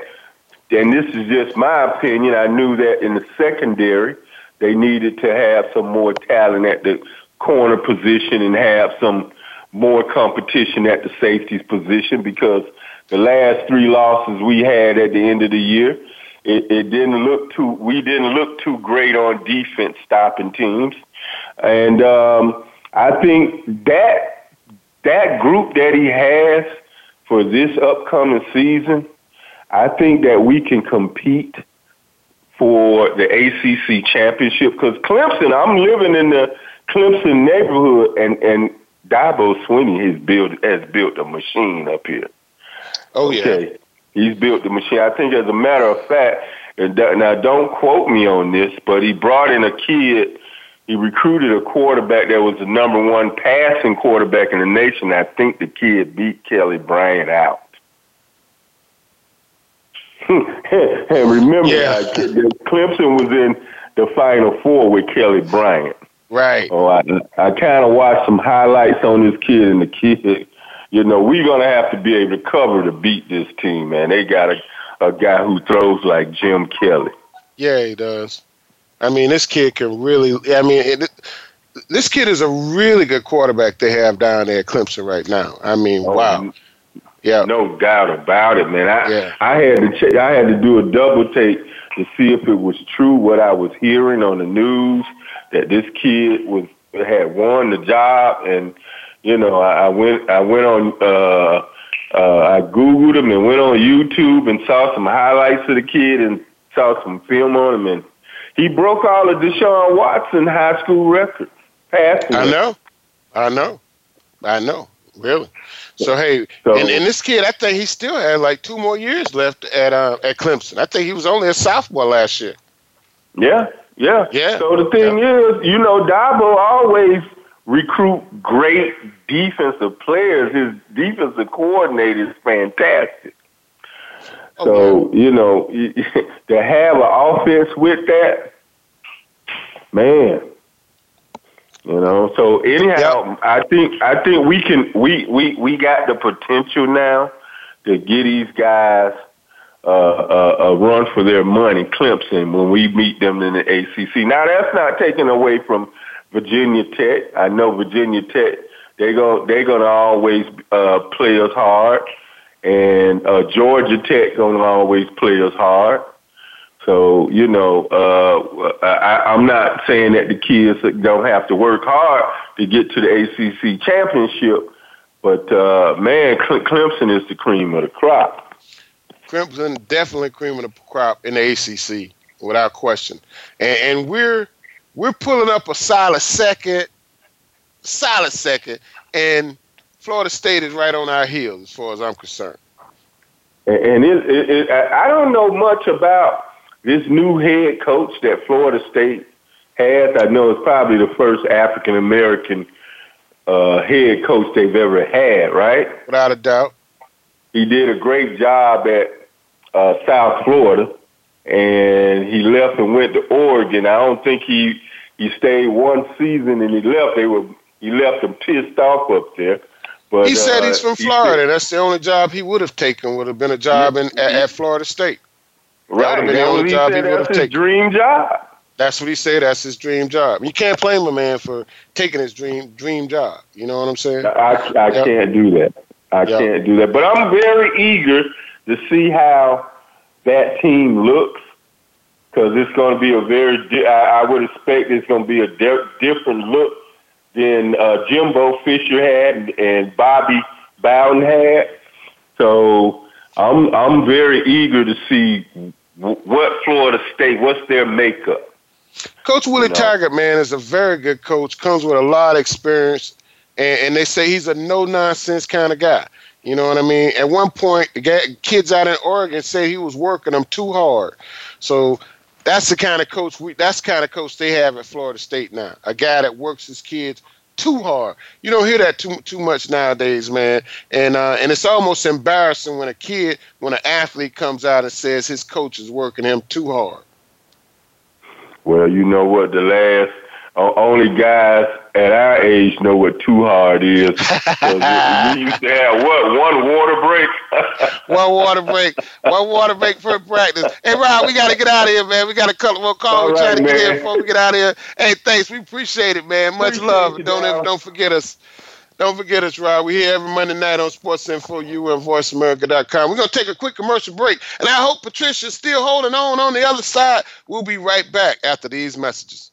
and this is just my opinion, I knew that in the secondary, they needed to have some more talent at the corner position and have some more competition at the safeties position because the last three losses we had at the end of the year, it, it didn't look too, we didn't look too great on defense stopping teams. And um, I think that that group that he has for this upcoming season, I think that we can compete for the ACC championship because Clemson, I'm living in the Clemson neighborhood, and and Dabo Swinney has built has built a machine up here. Oh yeah, okay. he's built the machine. I think, as a matter of fact, and now don't quote me on this, but he brought in a kid he recruited a quarterback that was the number one passing quarterback in the nation. I think the kid beat Kelly Bryant out. and remember, yeah. Uh, Clemson was in the Final Four with Kelly Bryant. Right. Oh, I I kind of watched some highlights on this kid, and the kid, you know, we're gonna have to be able to cover to beat this team, man. They got a a guy who throws like Jim Kelly. Yeah, he does. I mean, this kid can really. I mean, it, this kid is a really good quarterback they have down there at Clemson right now. I mean, oh, wow. Yeah, no doubt about it, man. I yeah. I had to check, I had to do a double take to see if it was true what I was hearing on the news that this kid was had won the job, and you know I, I went I went on uh, uh, I googled him and went on YouTube and saw some highlights of the kid and saw some film on him and he broke all of Deshaun Watson high school records. Passing. I know. I know. I know. Really. So hey, so, and, and this kid, I think he still had like two more years left at uh, at Clemson. I think he was only a sophomore last year. Yeah, yeah, yeah. So the thing yeah. is, you know, Dabo always recruit great defensive players. His defensive coordinator is fantastic. Oh, so you know, to have an offense with that, man. You know, so anyhow, yep. I think I think we can we we we got the potential now to get these guys uh, uh, a run for their money. Clemson when we meet them in the ACC. Now that's not taken away from Virginia Tech. I know Virginia Tech they go they're gonna always uh, play us hard and uh, Georgia Tech gonna always play us hard. So you know, uh, I, I'm not saying that the kids don't have to work hard to get to the ACC championship, but uh, man, Clemson is the cream of the crop. Clemson definitely cream of the crop in the ACC without question, and, and we're we're pulling up a solid second, solid second, and Florida State is right on our heels as far as I'm concerned. And it, it, it, I don't know much about this new head coach that Florida State has. I know it's probably the first African American uh, head coach they've ever had, right? Without a doubt. He did a great job at uh, South Florida, and he left and went to Oregon. I don't think he he stayed one season and he left. They were he left them pissed off up there. But he said uh, he's from Florida. He That's the only job he would have taken. Would have been a job in at, at Florida State. Right. That would have been the only job he would have taken. Dream job. That's what he said. That's his dream job. You can't blame a man for taking his dream dream job. You know what I'm saying? I, I yep. can't do that. I yep. can't do that. But I'm very eager to see how that team looks because it's going to be a very. Di- I, I would expect it's going to be a di- different look than uh, Jimbo Fisher had and, and Bobby Bowden had. So I'm I'm very eager to see what Florida State, what's their makeup. Coach Willie you know? Taggart, man, is a very good coach. Comes with a lot of experience, and, and they say he's a no nonsense kind of guy. You know what I mean? At one point, kids out in Oregon say he was working them too hard. So that's the kind of coach we. That's kind of coach they have at Florida State now. A guy that works his kids too hard. You don't hear that too too much nowadays, man. And uh, and it's almost embarrassing when a kid, when an athlete comes out and says his coach is working him too hard. Well, you know what? The last only guys at our age know what too hard is. we used to have what one water break. one water break. One water break for practice. Hey, Rob, we got to get out of here, man. We got a couple more calls. We're trying to get in before we get out of here. Hey, thanks. We appreciate it, man. Much appreciate love. don't ever, don't forget us. Don't forget us, Rob. We're here every Monday night on Sports Info U and VoiceAmerica.com. We're going to take a quick commercial break, and I hope Patricia's still holding on on the other side. We'll be right back after these messages.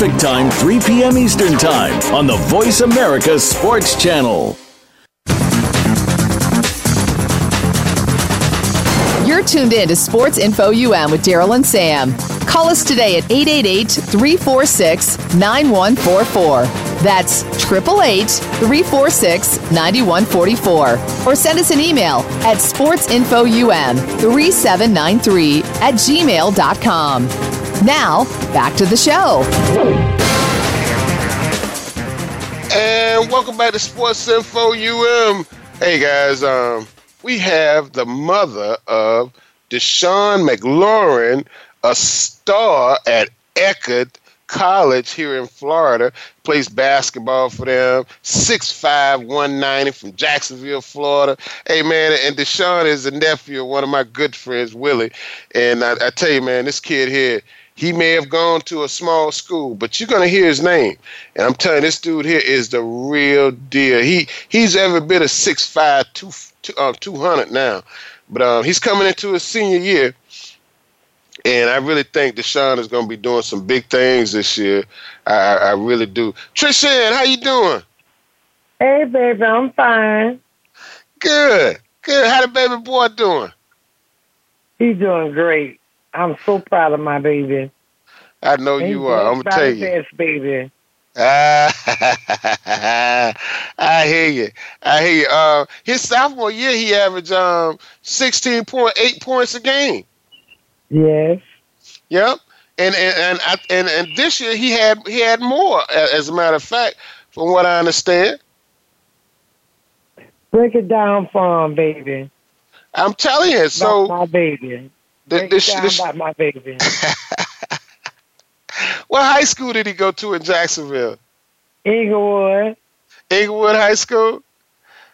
Pacific Time, 3 p.m. Eastern Time on the Voice America Sports Channel. You're tuned in to Sports Info UM with Daryl and Sam. Call us today at 888 346 9144. That's 888 346 9144. Or send us an email at sportsinfoum3793 at gmail.com. Now, back to the show. And welcome back to Sports Info UM. Hey guys, um, we have the mother of Deshaun McLaurin, a star at Eckerd College here in Florida. Plays basketball for them. 6'5", 190 from Jacksonville, Florida. Hey, man, and Deshaun is the nephew of one of my good friends, Willie. And I, I tell you, man, this kid here, he may have gone to a small school, but you're gonna hear his name. And I'm telling you, this dude here is the real deal. He he's ever been a 6'5", two, two, uh, 200 now. But um, he's coming into his senior year. And I really think Deshaun is going to be doing some big things this year. I, I really do. Trishan, how you doing? Hey, baby, I'm fine. Good, good. How the baby boy doing? He's doing great. I'm so proud of my baby. I know He's you are. I'm gonna tell you. Best baby. Ah, I hear you. I hear you. Uh, his sophomore year, he averaged um, 16.8 points a game. Yes. Yep. And and and I, and, and this year he had he had more. As a matter of fact, from what I understand. Break it down for him, baby. I'm telling you. So my baby. It down this, my baby. what high school did he go to in Jacksonville? Inglewood. Inglewood High School.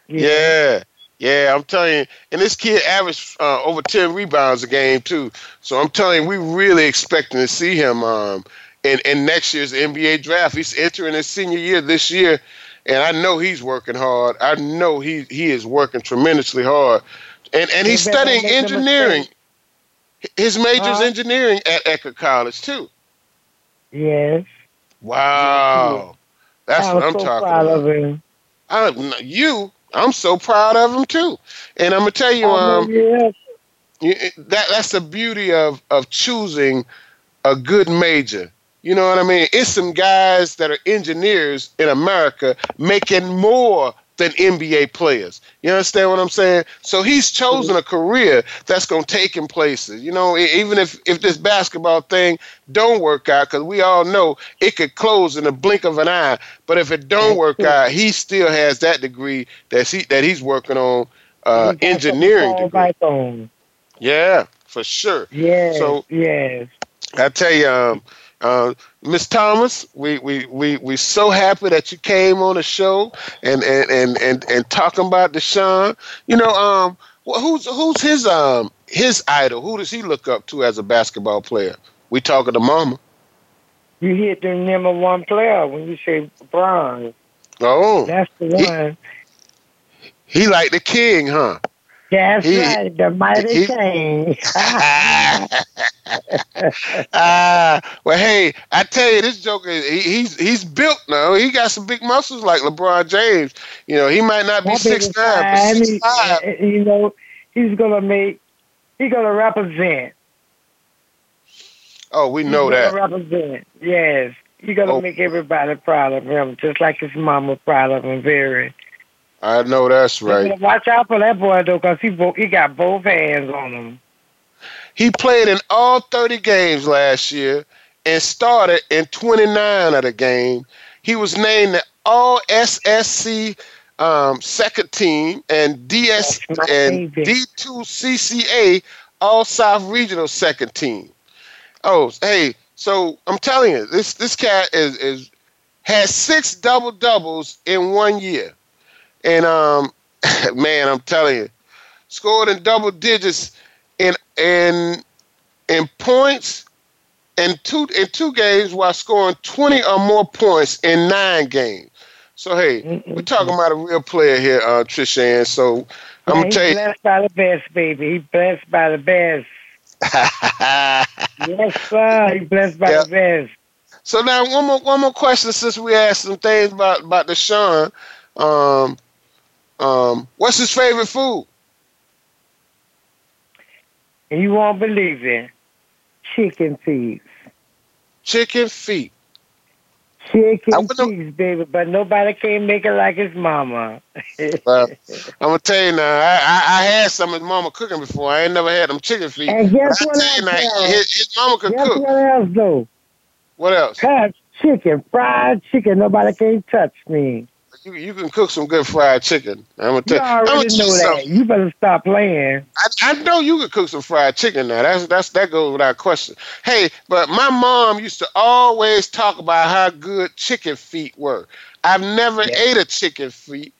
Yeah. yeah. Yeah, I'm telling you, and this kid averaged uh, over ten rebounds a game too. So I'm telling you, we really expecting to see him um, in in next year's NBA draft. He's entering his senior year this year, and I know he's working hard. I know he he is working tremendously hard, and and he's studying engineering. His major's Huh? engineering at Eckerd College too. Yes. Wow, that's what I'm so talking proud about. of him. I, you, I'm so proud of him too. And I'm gonna tell you, um, you, that that's the beauty of of choosing a good major. You know what I mean? It's some guys that are engineers in America making more than NBA players. You understand what I'm saying? So he's chosen a career that's going to take him places. You know, even if if this basketball thing don't work out, because we all know it could close in the blink of an eye. But if it don't work out, he still has that degree that he that he's working on uh, engineering degree. on. Yeah, for sure. Yeah. So yes. I tell you, um, uh, Miss Thomas, we, we, we, we so happy that you came on the show and and, and, and, and talking about Deshaun. You know, um, wh- who's who's his um his idol? Who does he look up to as a basketball player? We talking to Mama. You hit the number one player when you say bronze. Oh, That's the He- one. he like the king, huh? That's he- right. The mighty he- king. Ah, well, hey, I tell you, this joker, he, he's he's built now. He got some big muscles like LeBron James. You know, he might not be That six nine, but six he- five. uh, You know, he's gonna make. He's gonna represent. Oh, we know gonna that. represent. Yes. He's gonna Oh. make everybody proud of him, just like his mama proud of him. Very. I know that's right. watch out for that boy though, 'cause he bo- he got both hands on him. He played in all 30 games last year and started in 29 of the game. He was named the All SSC um, second team and DS and D2 CCA All South Regional second team. Oh, hey, so I'm telling you, this this cat is is has six double doubles in one year, and um, man, I'm telling you, scored in double digits in in in points in two in two games while scoring 20 or more points in nine games. So hey, we're talking about a real player here, uh, Trisha. Ann. So I'm Yeah, gonna tell you. blessed by the best, baby. He's blessed by the best. yes, sir. He's blessed by the best. So now one more one more question since we asked some things about about Deshaun. Um, um, what's his favorite food? And you won't believe it. Chicken feet. Chicken feet. Chicken feet, baby. But nobody can make it like his mama. Well, I'm gonna tell you now. I, I, I had some of his mama cooking before. I ain't never had them chicken feet. And guess But what I tell you else, now, his, his mama could Guess cook. what else, though? What else? Cause chicken, fried chicken. Nobody can touch me. You, you can cook some good fried chicken. I'm gonna tell You I'm gonna know you that. something. You better stop playing. I, I know you can cook some fried chicken now. That's that's that goes without question. Hey, but my mom used to always talk about how good chicken feet were. I've never ate a chicken feet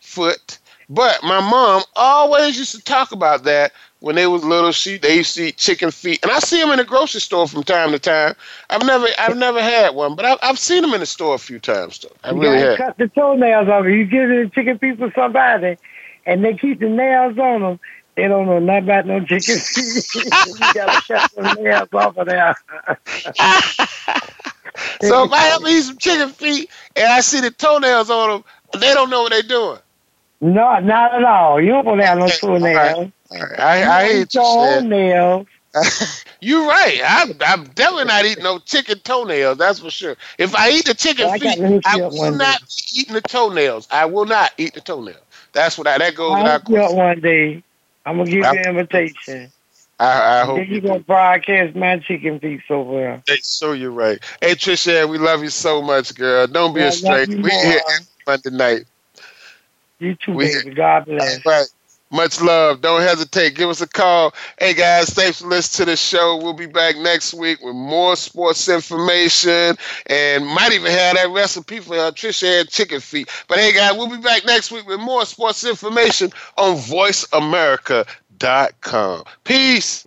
foot, but my mom always used to talk about that when they was little. She they used to eat chicken feet, and I see them in the grocery store from time to time. I've never I've never had one, but I've, I've seen them in the store a few times though. I really have. cut the toenails off. You give the chicken feet for somebody, and they keep the nails on them. They don't know nothing about no chicken feet. you gotta cut the nails off of there. So if I ever eat some chicken feet and I see the toenails on them, they don't know what they're doing. No, not at all. You don't have no toenails. I, I hear you what your you're own nails. You're right. I'm, I'm definitely not eating no chicken toenails. That's for sure. If I eat the chicken Well, feet, hook I will not be eating the toenails. I will not eat the toenail. That's what I, that goes I'll hook you up one day. I'm gonna give you I'm- an invitation. I, I hope then you you gonna broadcast my chicken feet over there. Hey, so you're right. Hey, Trisha, we love you so much, girl. Don't be I a stranger. you We here every Monday night. You too, We- baby. God bless. Right. Much love. Don't hesitate. Give us a call. Hey guys, thanks for listening to the show. We'll be back next week with more sports information and might even have that recipe for uh, Trisha and chicken feet. But hey guys, we'll be back next week with more sports information on voiceamerica.com. Peace.